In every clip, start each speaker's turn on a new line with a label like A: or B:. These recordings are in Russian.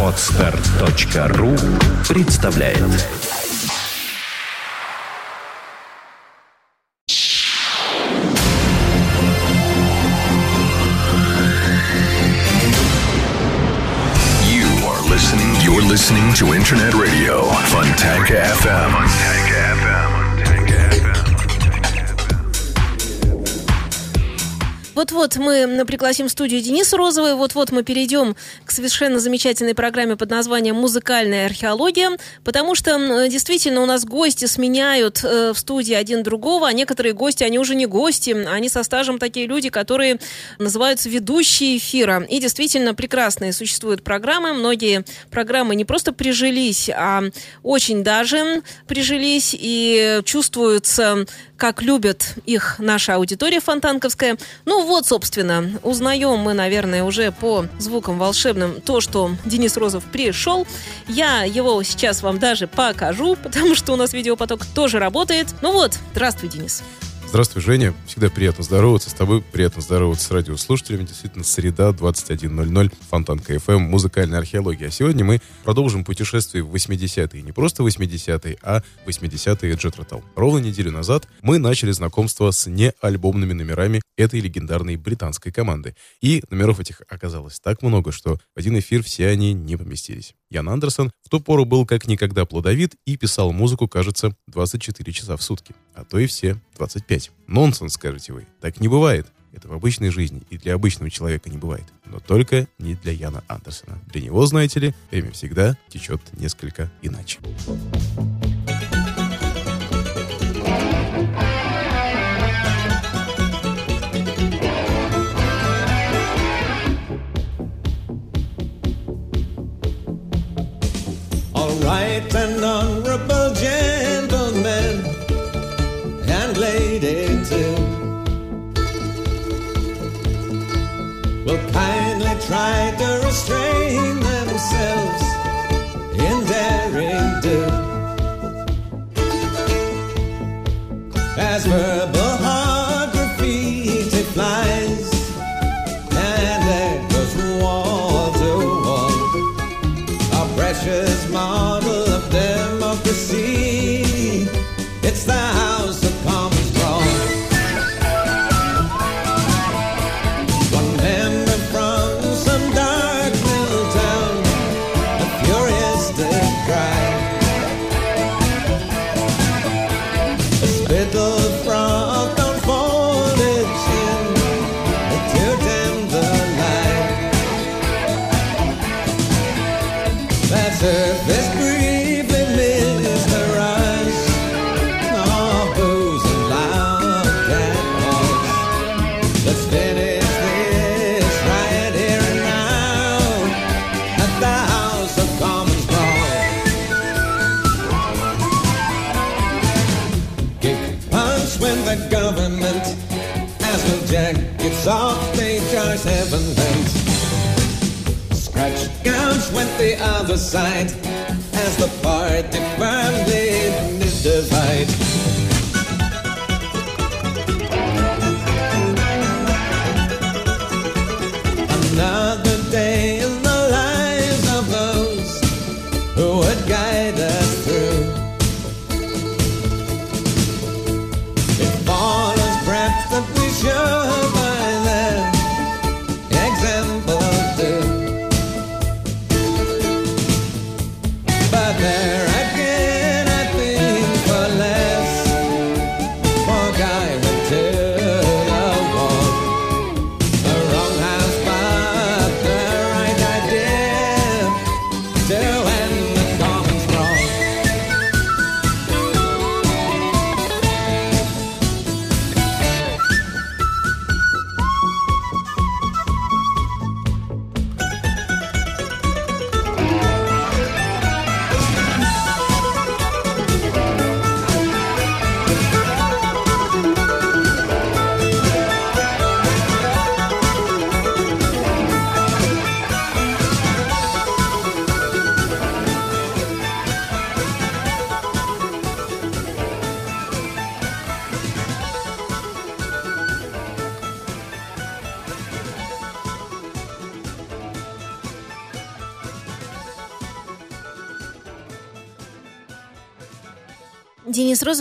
A: Отстар.ру представляет You are listening. You're listening to Internet Radio
B: Вот-вот мы пригласим в студию Дениса Розовой, вот-вот мы перейдем к совершенно замечательной программе под названием «Музыкальная археология», потому что действительно у нас гости сменяют э, в студии один другого, а некоторые гости, они уже не гости, они со стажем такие люди, которые называются ведущие эфира. И действительно прекрасные существуют программы, многие программы не просто прижились, а очень даже прижились и чувствуются как любят их наша аудитория фонтанковская. Ну вот, собственно, узнаем мы, наверное, уже по звукам волшебным то, что Денис Розов пришел. Я его сейчас вам даже покажу, потому что у нас видеопоток тоже работает. Ну вот, здравствуй, Денис.
C: Здравствуй, Женя. Всегда приятно здороваться с тобой, приятно здороваться с радиослушателями. Действительно, среда, 21.00, Фонтанка ФМ, музыкальная археология. А сегодня мы продолжим путешествие в 80-е. Не просто 80-е, а 80-е Джет Ротал. Ровно неделю назад мы начали знакомство с неальбомными номерами этой легендарной британской команды. И номеров этих оказалось так много, что в один эфир все они не поместились. Ян Андерсон в ту пору был как никогда плодовит и писал музыку, кажется, 24 часа в сутки, а то и все 25. Нонсенс, скажете вы. Так не бывает. Это в обычной жизни и для обычного человека не бывает. Но только не для Яна Андерсона. Для него, знаете ли, время всегда течет несколько иначе.
D: Off, they charge heaven bent. Scratch gouge went the other side as the party firmly divide.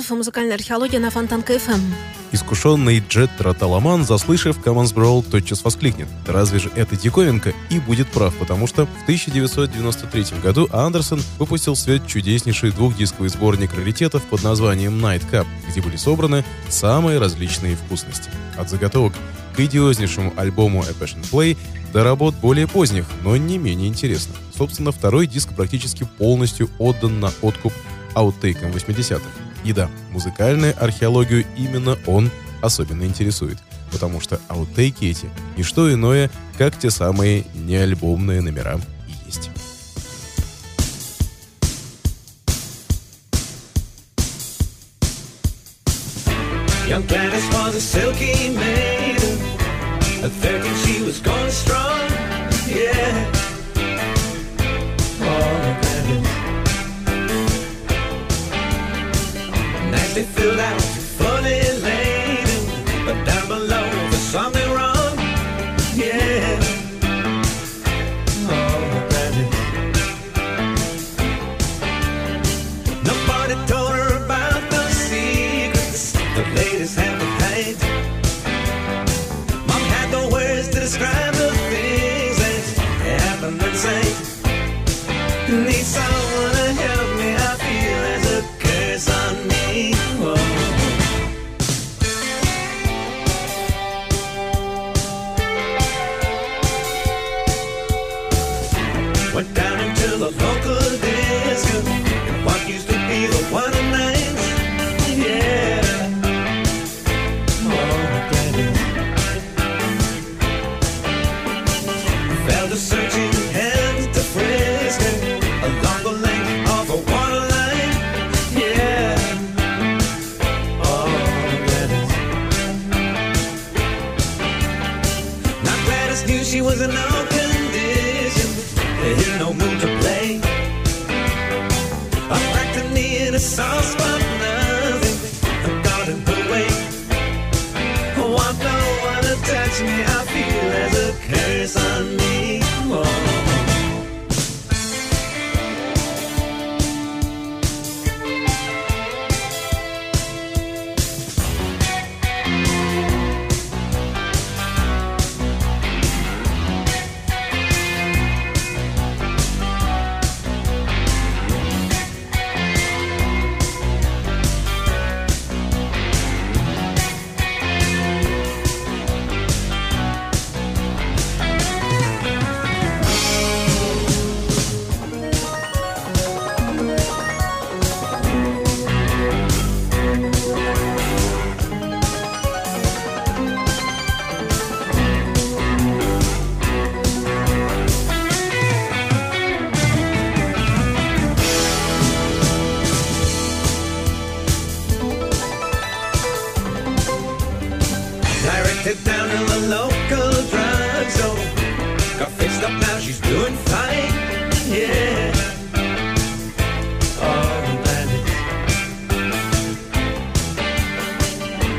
B: Денис Розов и музыкальная археология на Фонтанка ФМ.
C: Искушенный Джет Троталаман, заслышав Commons Brawl, тотчас воскликнет. Разве же это диковинка? И будет прав, потому что в 1993 году Андерсон выпустил в свет чудеснейший двухдисковый сборник раритетов под названием Night Cup, где были собраны самые различные вкусности. От заготовок к идиознейшему альбому A Passion Play до работ более поздних, но не менее интересных. Собственно, второй диск практически полностью отдан на откуп аутейком 80-х. И да, музыкальную археологию именно он особенно интересует, потому что аутейки эти – не что иное, как те самые неальбомные номера и есть.
D: Young Gladys was a silky maiden. At 13 she was going strong. Yeah. actually feel that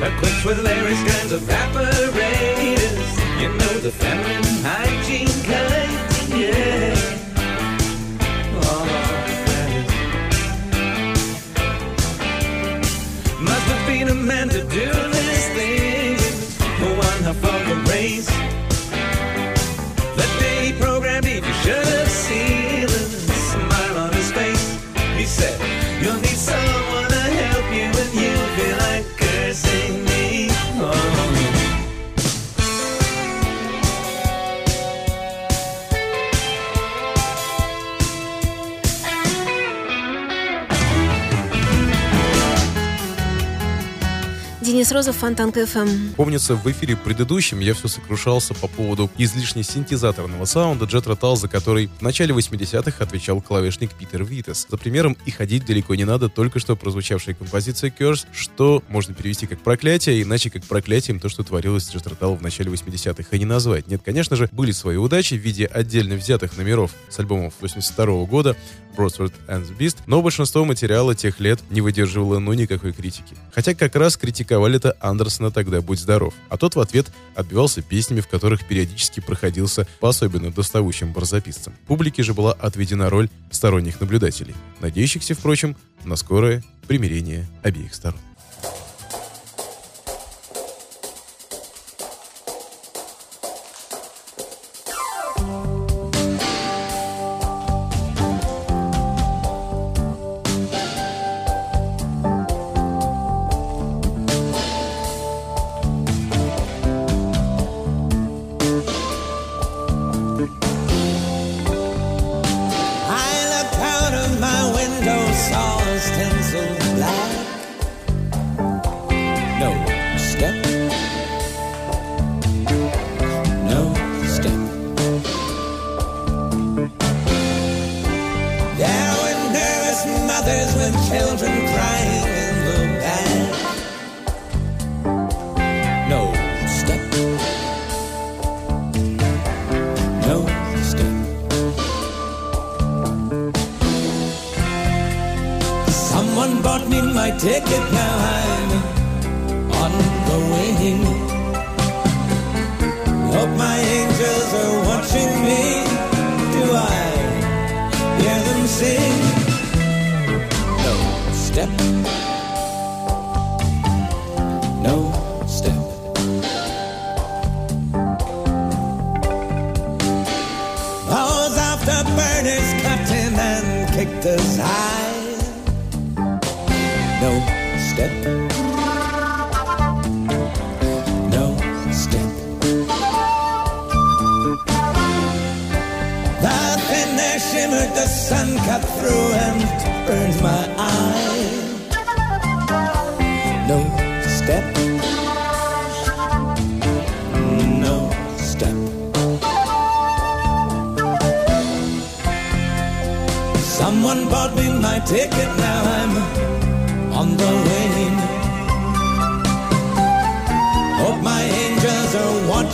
D: Equipped with various kinds of apparatus. You know the feminine hygiene
B: Денис Розов, Фонтанка ФМ.
C: Помнится, в эфире предыдущем я все сокрушался по поводу излишне синтезаторного саунда Джет Ротал, за который в начале 80-х отвечал клавишник Питер Витес. За примером и ходить далеко не надо, только что прозвучавшая композиция Curse, что можно перевести как проклятие, иначе как проклятием то, что творилось с Джет Ротал в начале 80-х, и не назвать. Нет, конечно же, были свои удачи в виде отдельно взятых номеров с альбомов 82 года, Broadsword and the Beast, но большинство материала тех лет не выдерживало ну никакой критики. Хотя как раз критиковали Халлета Андерсона «Тогда будь здоров», а тот в ответ отбивался песнями, в которых периодически проходился по особенно доставущим барзаписцам. Публике же была отведена роль сторонних наблюдателей, надеющихся, впрочем, на скорое примирение обеих сторон.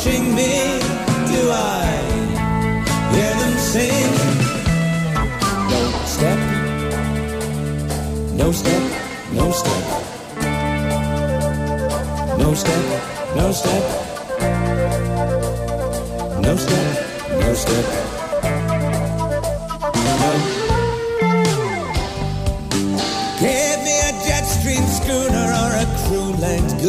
D: Watching me. Do I hear them sing? No step, no step, no step, no step, no step, no step, no step. No. Give me a jet stream schooner or a crew length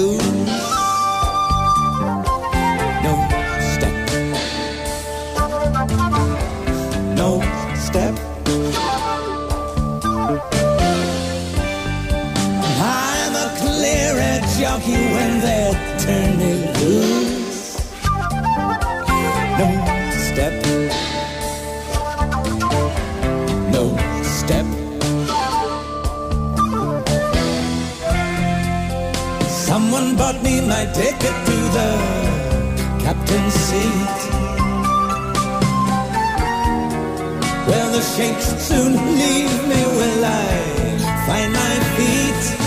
D: my ticket to the captain's seat. Will the shakes soon leave me? Will I find my feet?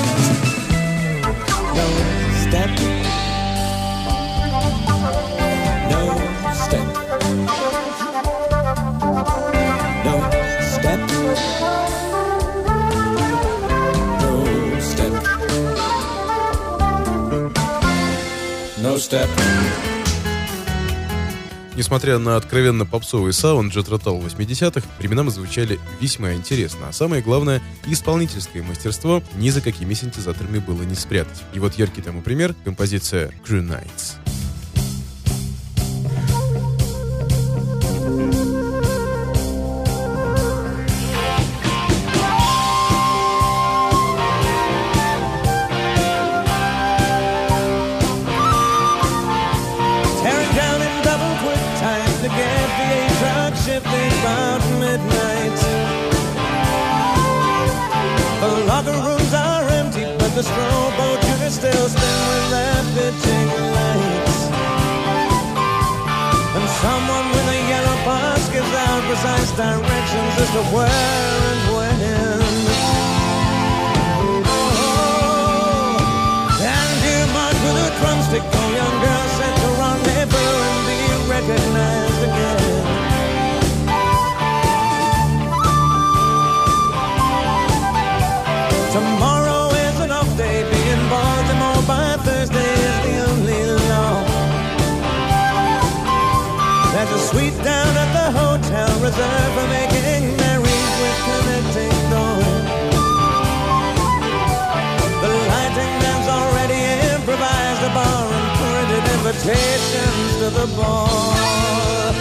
C: Несмотря на откровенно попсовый саунд Jet Rotal 80-х, временами звучали весьма интересно. А самое главное, исполнительское мастерство ни за какими синтезаторами было не спрятать. И вот яркий тому пример — композиция Crew Nights.
D: precise directions as to where and when. Oh, and you march with a drumstick oh, young girl. set to rendezvous and be recognized again. Tomorrow is day, being by Thursday is the only law. A sweet down hotel reserved for making merry with connecting doors. The lighting man's already improvised a bar and printed invitations to the ball.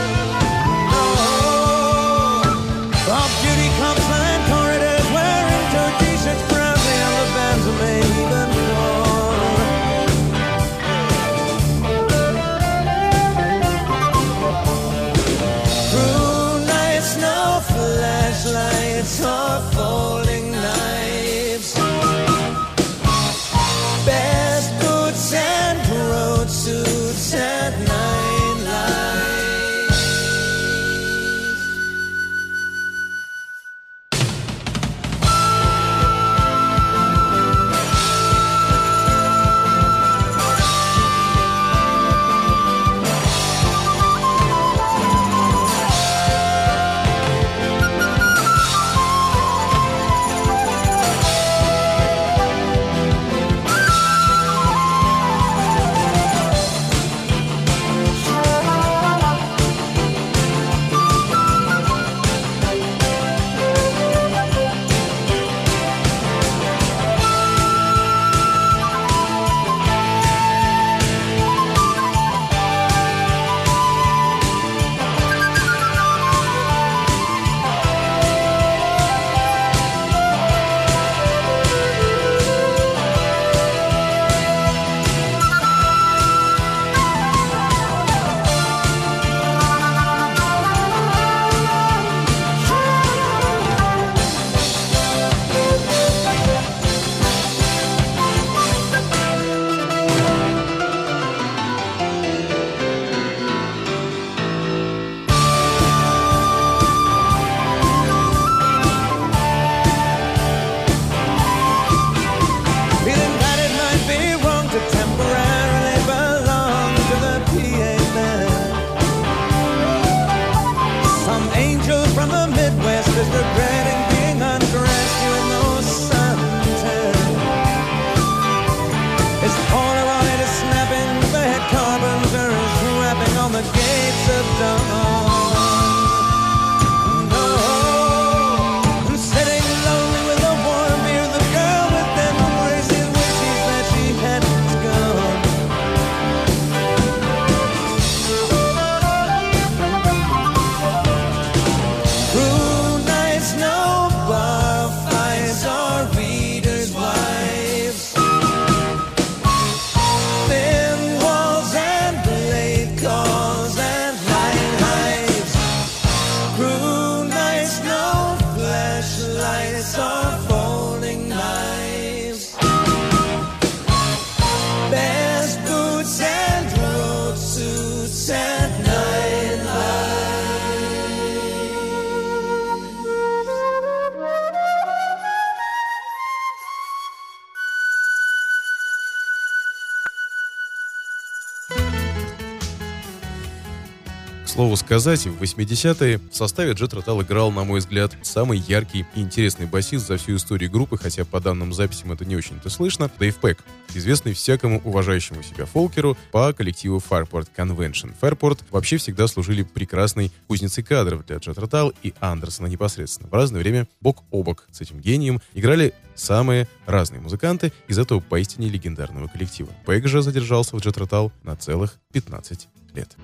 C: Сказать, в 80-е в составе Jet Rotal играл, на мой взгляд, самый яркий и интересный басист за всю историю группы, хотя по данным записям это не очень-то слышно, Дэйв Пэк, известный всякому уважающему себя фолкеру по коллективу Fairport Convention. Fairport вообще всегда служили прекрасной кузницей кадров для Jet Rotal и Андерсона непосредственно. В разное время бок о бок с этим гением играли самые разные музыканты из этого поистине легендарного коллектива. Пэк же задержался в Jet Rotal на целых 15 лет.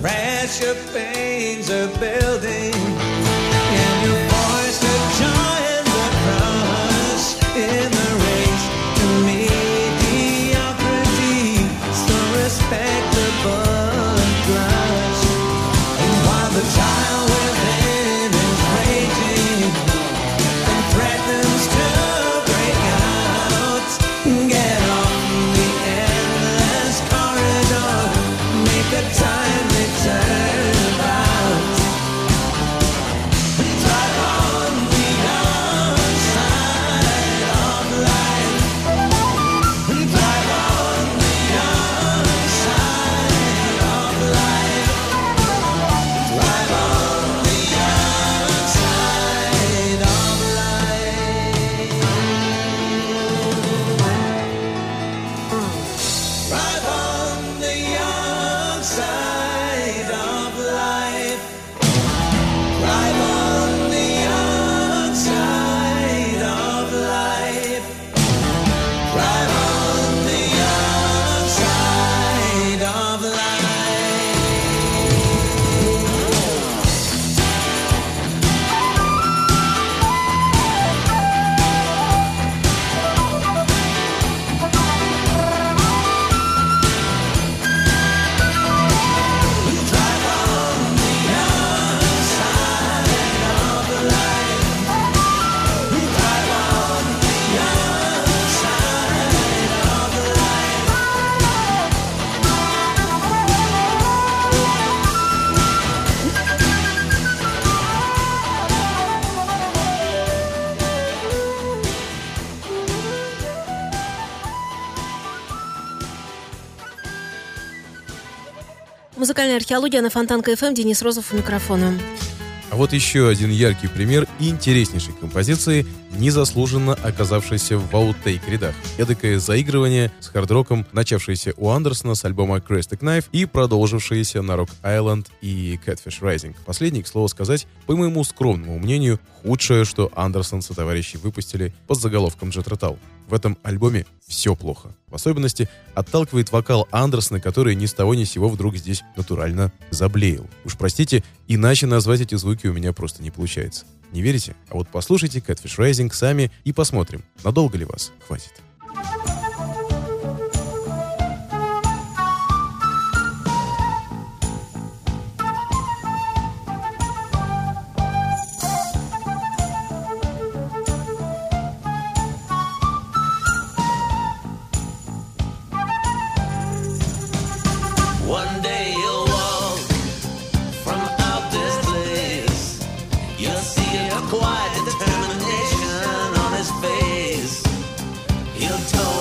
D: Pressure pains are building
B: Музыкальная археология на Фонтанка ФМ. Денис Розов у микрофона.
C: А вот еще один яркий пример интереснейшей композиции, незаслуженно оказавшейся в аутейк рядах. Эдакое заигрывание с хард-роком, начавшееся у Андерсона с альбома Crested Knife и продолжившееся на Rock Island и Catfish Rising. Последний, к слову сказать, по моему скромному мнению, худшее, что Андерсон со товарищи выпустили под заголовком Jet Rotal. В этом альбоме все плохо. В особенности отталкивает вокал Андерсона, который ни с того ни с сего вдруг здесь натурально заблеял. Уж простите, иначе назвать эти звуки у меня просто не получается. Не верите? А вот послушайте Catfish Rising сами и посмотрим, надолго ли вас хватит.
E: He'll tell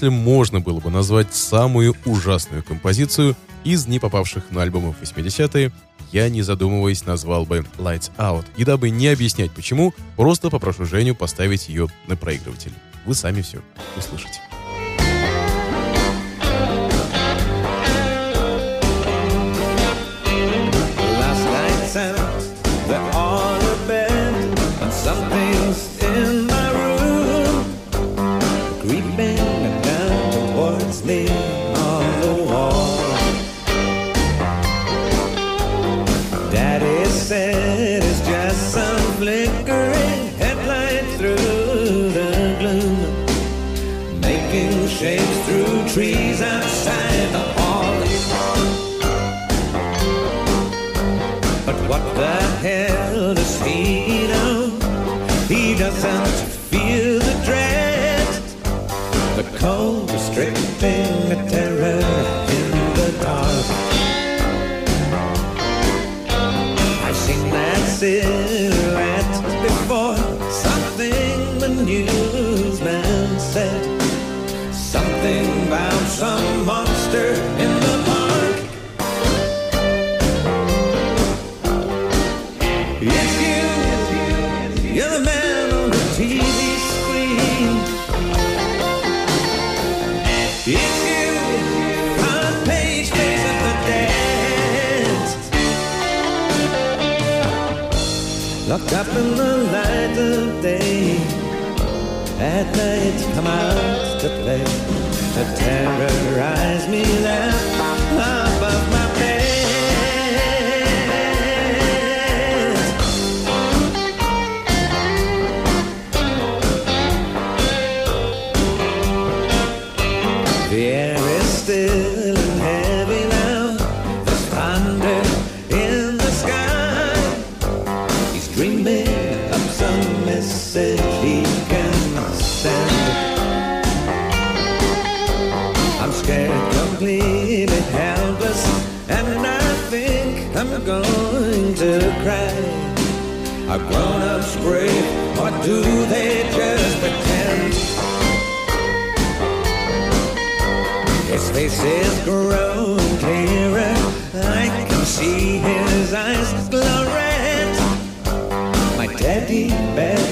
C: если можно было бы назвать самую ужасную композицию из не попавших на альбомы 80-е, я, не задумываясь, назвал бы «Lights Out». И дабы не объяснять почему, просто попрошу Женю поставить ее на проигрыватель. Вы сами все услышите.
D: terror in the dark. I sing seen. Up in the light of day. At night, come out to play. To terrorize me, There. brave, or do they just pretend? His face is grown clearer. I can see his eyes glow red. My daddy better.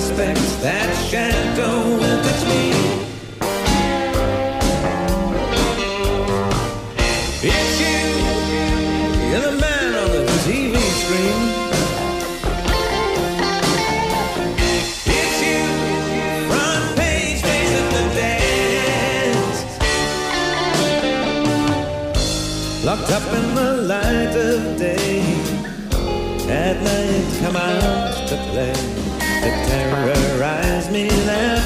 D: suspects that shadow will touch. It's you, you're the man on the TV screen. It's you, front page face of the dance. Locked up in the light of day, at night come out to play. To terrorize me there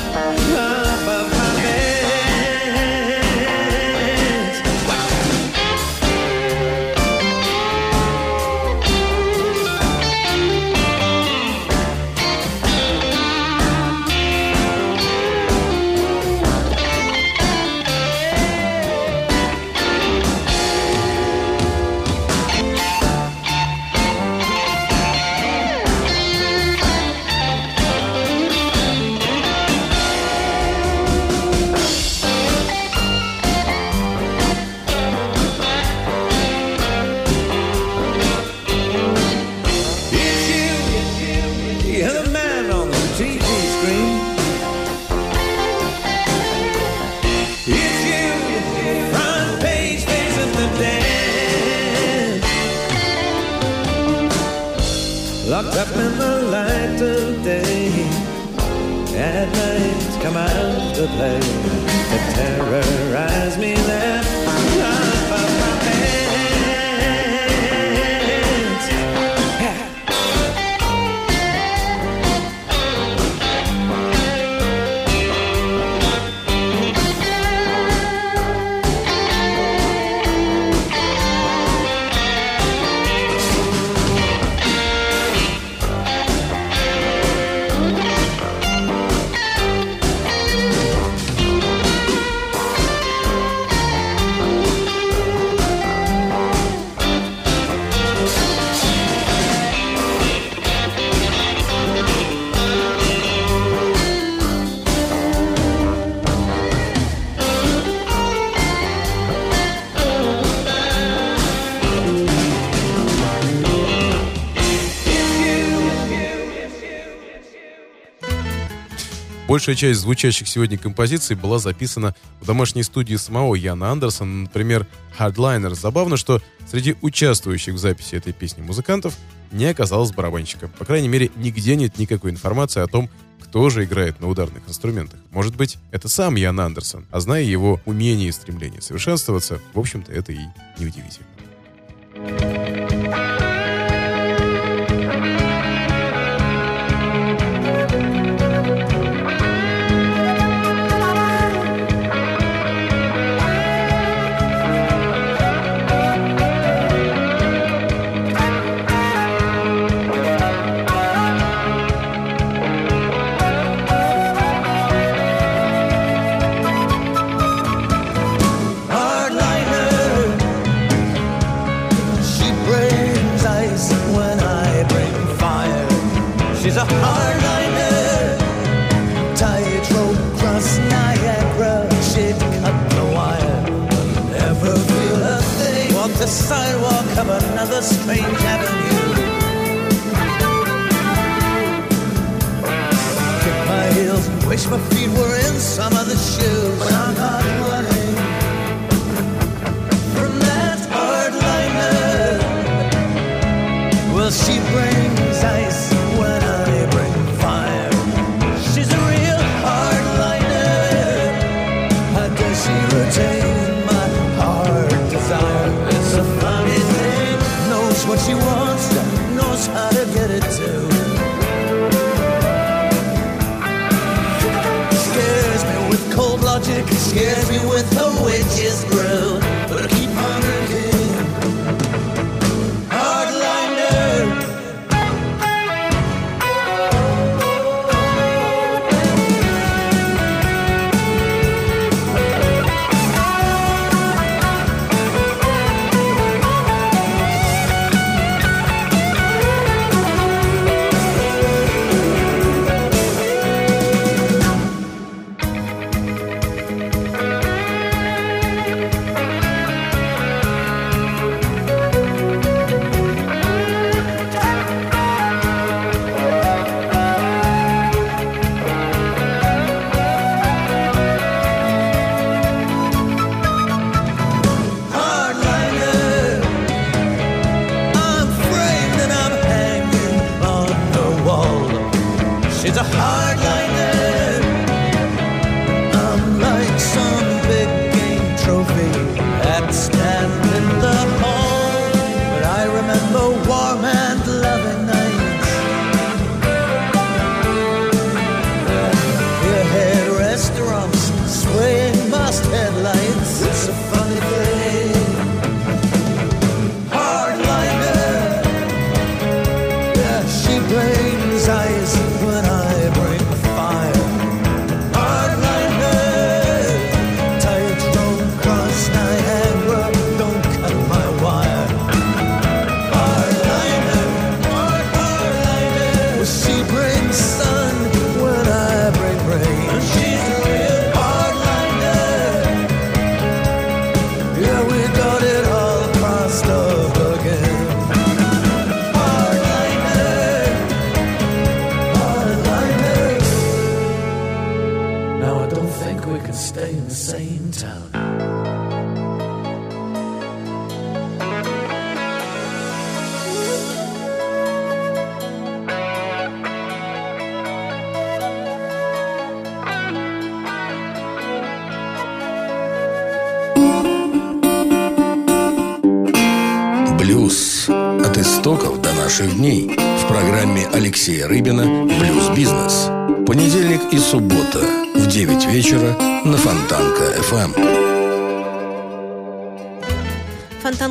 C: Большая часть звучащих сегодня композиций была записана в домашней студии самого Яна Андерсона, например, Hardliner. Забавно, что среди участвующих в записи этой песни музыкантов не оказалось барабанщика. По крайней мере, нигде нет никакой информации о том, кто же играет на ударных инструментах. Может быть, это сам Ян Андерсон, а зная его умение и стремление совершенствоваться, в общем-то, это и неудивительно.
D: Another strange avenue. Kick my heels wish my feet were in some other shoes. When I'm not running from that hardliner. Well, she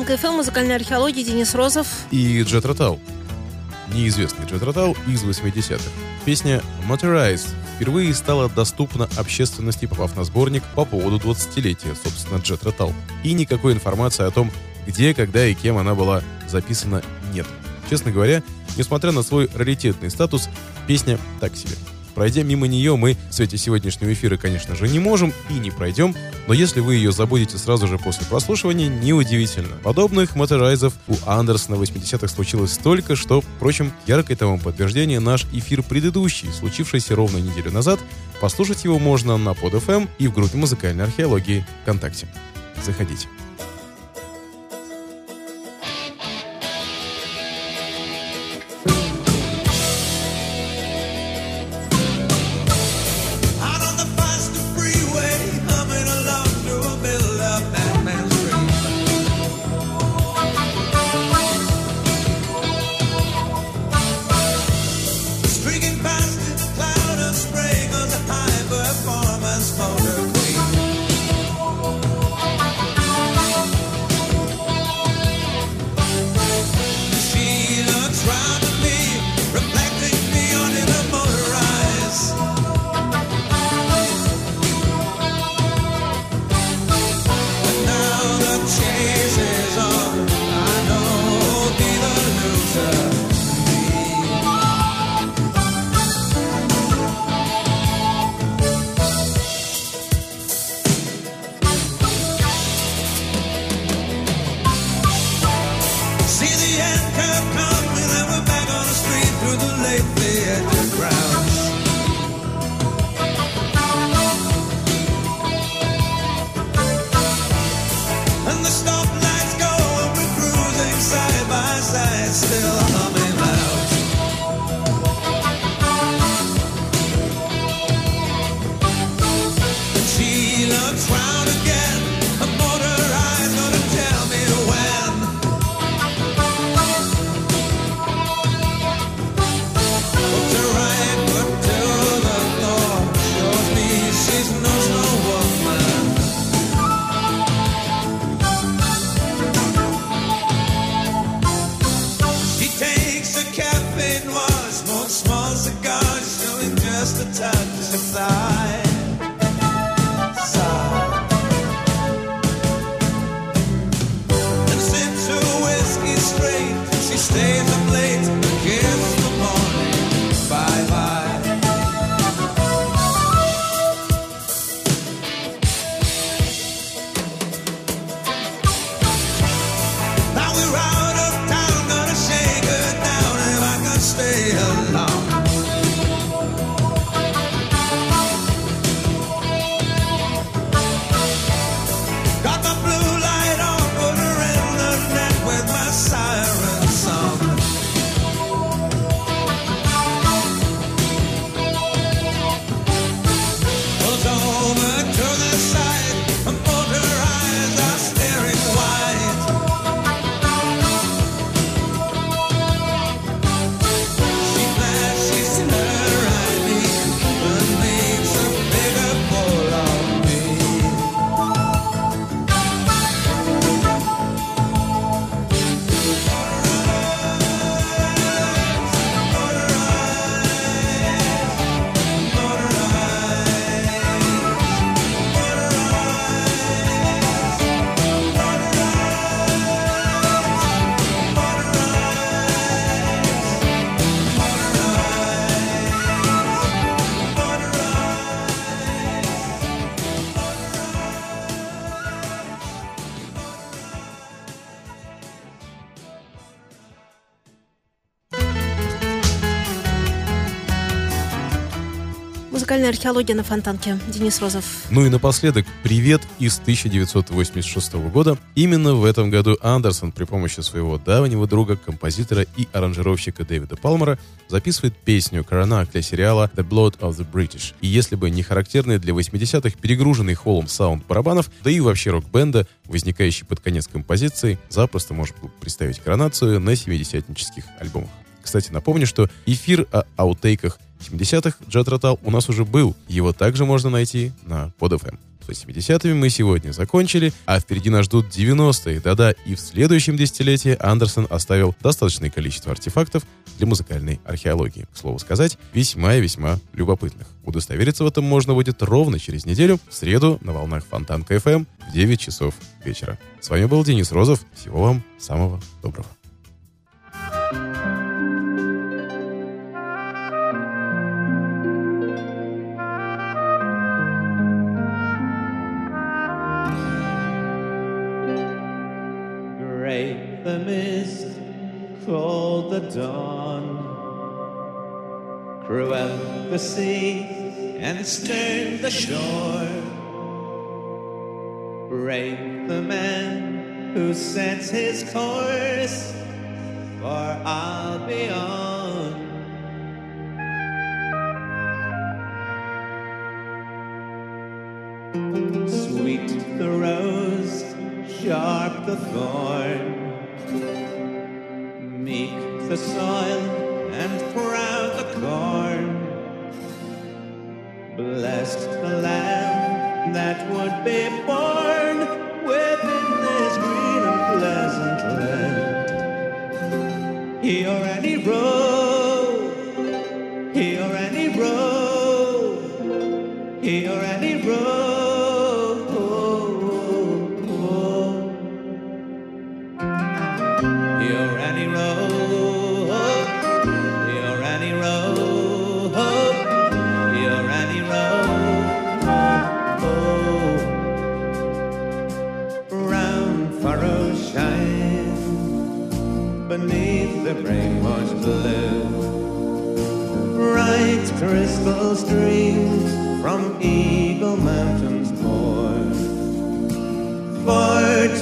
F: Фонтанка
B: КФМ, музыкальная археология, Денис Розов.
D: И Джет Ротал. Неизвестный Джет Ротал из 80-х. Песня «Motorized» впервые стала доступна общественности, попав на сборник по поводу 20-летия, собственно, Джет Ротал. И никакой информации о том, где, когда и кем она была записана, нет. Честно говоря, несмотря на свой раритетный статус, песня так себе. Пройдя мимо нее, мы в свете сегодняшнего эфира, конечно же, не можем и не пройдем, но если вы ее забудете сразу же после прослушивания, неудивительно. Подобных моторайзов у Андерсона 80-х случилось столько, что, впрочем, яркое тому подтверждение наш эфир предыдущий, случившийся ровно неделю назад. Послушать его можно на под FM эм и в группе музыкальной археологии ВКонтакте. Заходите.
B: Музыкальная археология на Фонтанке. Денис Розов.
C: Ну и напоследок, привет из 1986 года. Именно в этом году Андерсон при помощи своего давнего друга, композитора и аранжировщика Дэвида Палмера записывает песню Коронак для сериала The Blood of the British. И если бы не характерный для 80-х перегруженный холлом саунд барабанов, да и вообще рок-бенда, возникающий под конец композиции, запросто можно представить коронацию на 70-нических альбомах. Кстати, напомню, что эфир о outtake ах 70-х Jethro Tull у нас уже был. Его также можно найти на PodFM. С 80-ми мы сегодня закончили, а впереди нас ждут 90-е. Да-да, и в следующем десятилетии Андерсон оставил достаточное количество артефактов для музыкальной археологии. К слову сказать, весьма и весьма любопытных. Удостовериться в этом можно будет ровно через неделю, в среду, на волнах Фонтанка FM в 9 часов вечера. С вами был Денис Розов. Всего вам самого доброго.
D: Great the mist, cold the dawn, cruel the sea, and stern the shore. Brave the man who sets his course for Albion. Sweet the rose, sharp the thorn, meek the soil, and proud the corn. Blessed the lamb that would be born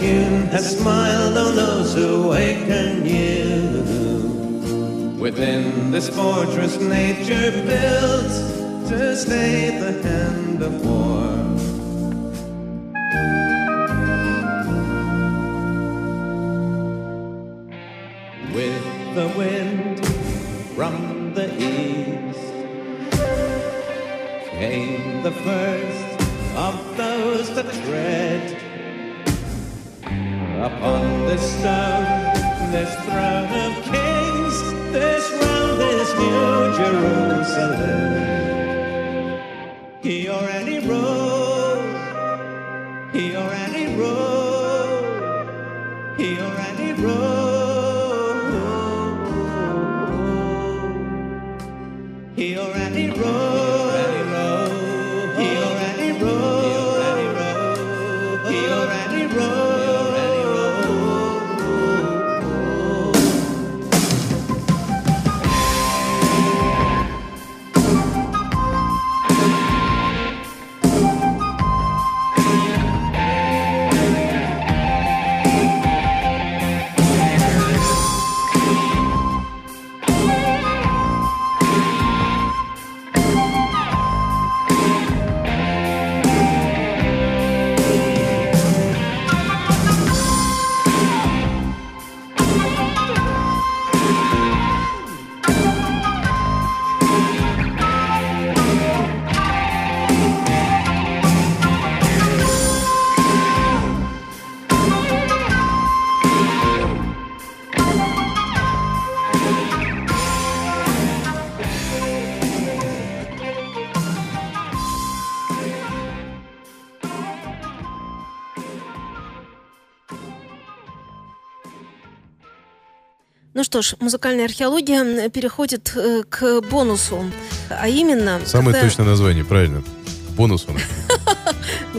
D: Fortune has smiled on those who waken you. Within this fortress nature builds to stay the hand of war. With the wind from the east came the first of those that tread upon this stone, this throne of kings, this realm, this new Jerusalem.
B: Что ж, музыкальная археология переходит э, к бонусу. А именно...
C: Самое
B: когда-
C: точное название, правильно. Бонус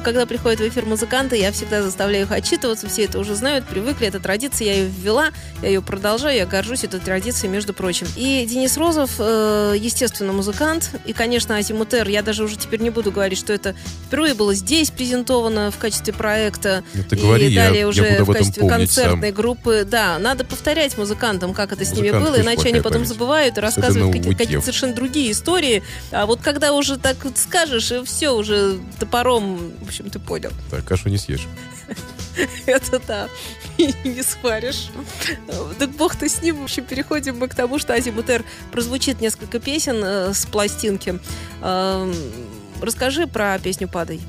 B: когда приходят в эфир музыканты, я всегда заставляю их отчитываться, все это уже знают, привыкли, это традиция, я ее ввела, я ее продолжаю, я горжусь этой традицией, между прочим. И Денис Розов, э, естественно, музыкант, и, конечно, Азимутер, я даже уже теперь не буду говорить, что это впервые было здесь презентовано в качестве проекта,
G: Ну, ты
B: и
G: говори, я-
B: далее
G: я
B: уже
G: об
B: в качестве концертной группы. Да, надо повторять музыкантам, как это с ними было, иначе они потом забывают и рассказывают какие- какие-то
G: мутьев.
B: совершенно другие истории. А вот когда уже так вот скажешь, и все, уже топором, общем, ты понял.
G: Так, кашу не съешь.
B: Это да, и не сваришь. Так бог ты с ним. В общем, переходим мы к тому, что Азимутер прозвучит несколько песен э, с пластинки. Эм, Расскажи про песню «Падай».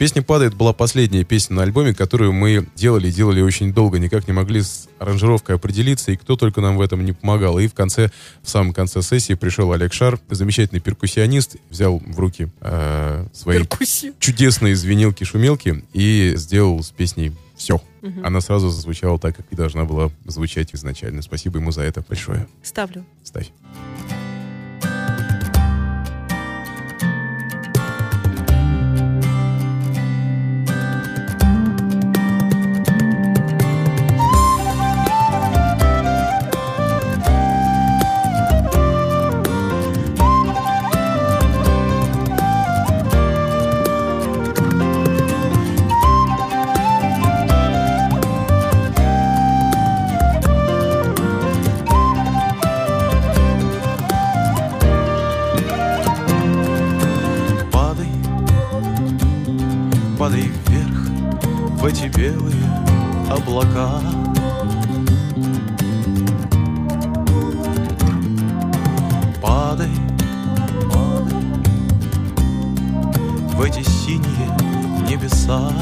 G: Песня «Падает» была последняя песня на альбоме, которую мы делали и делали очень долго, никак не могли с аранжировкой определиться, и кто только нам в этом не помогал. И в конце, в самом конце сессии пришел Олег Шар, замечательный перкуссионист, взял в руки э, свои
B: Перкуссию.
G: чудесные звенелки-шумелки и сделал с песней все. Она сразу зазвучала так, как и должна была звучать изначально. Спасибо ему за это большое.
B: Ставлю.
G: Ставь.
C: В эти белые облака. Падай, падай в эти синие небеса.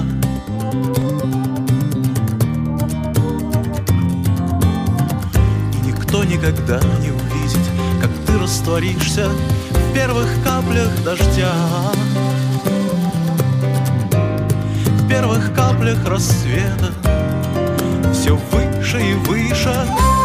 C: И никто никогда не увидит, как ты растворишься в первых каплях дождя. Первых каплях рассвета все выше и выше.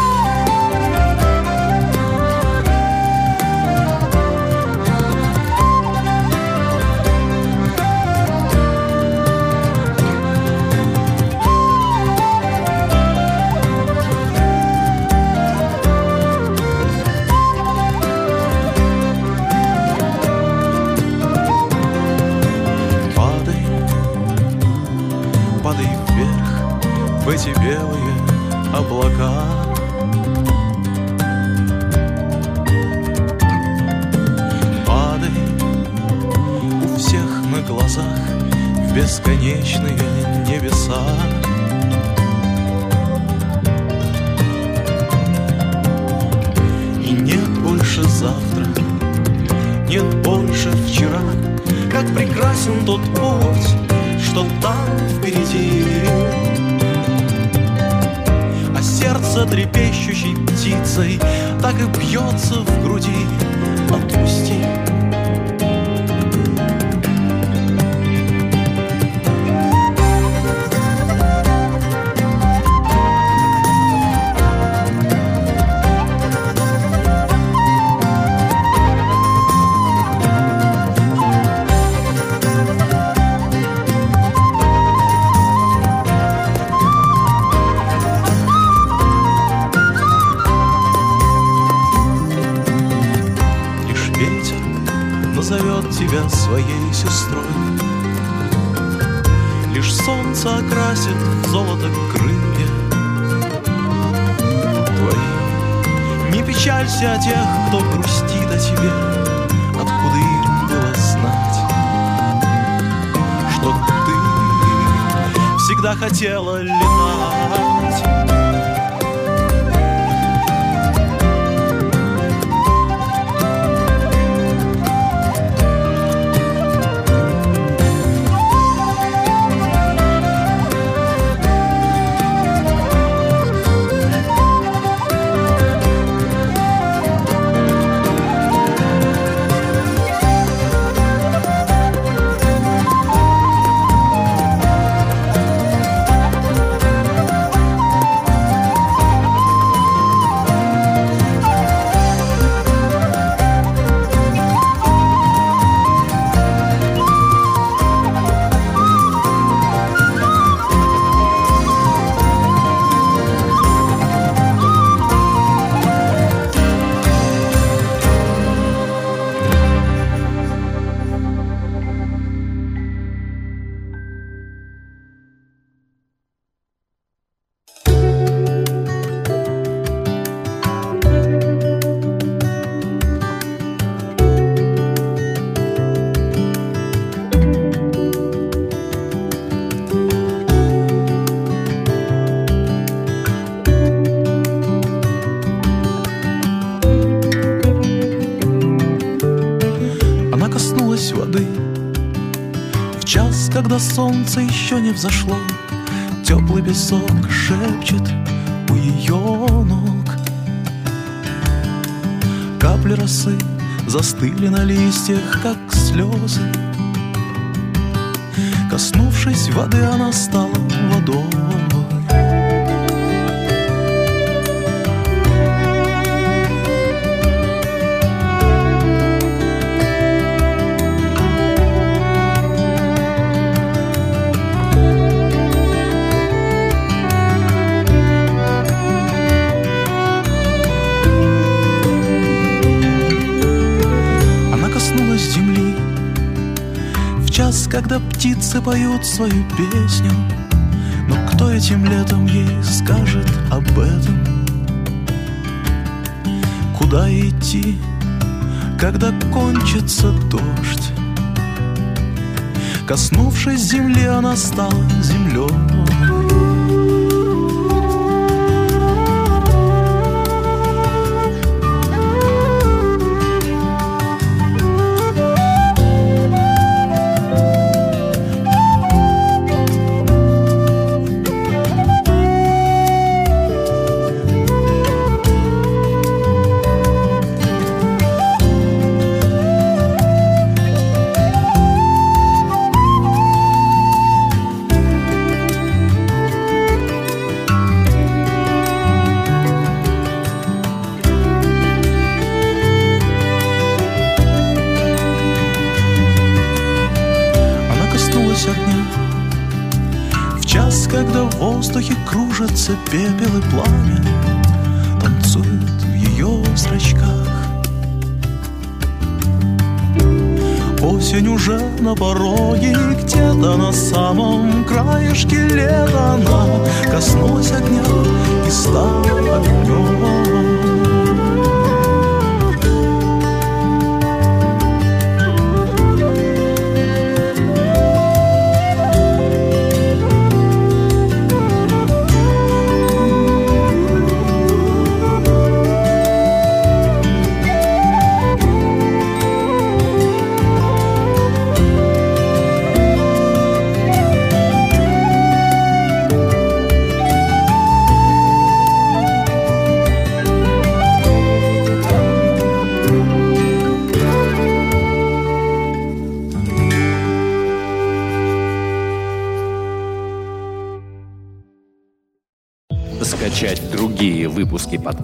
C: Еще не взошло. Теплый песок шепчет у ее ног. Капли росы застыли на листьях, как слезы Коснувшись воды, она стала водой когда птицы поют свою песню Но кто этим летом ей скажет об этом? Куда идти, когда кончится дождь? Коснувшись земли, она стала землей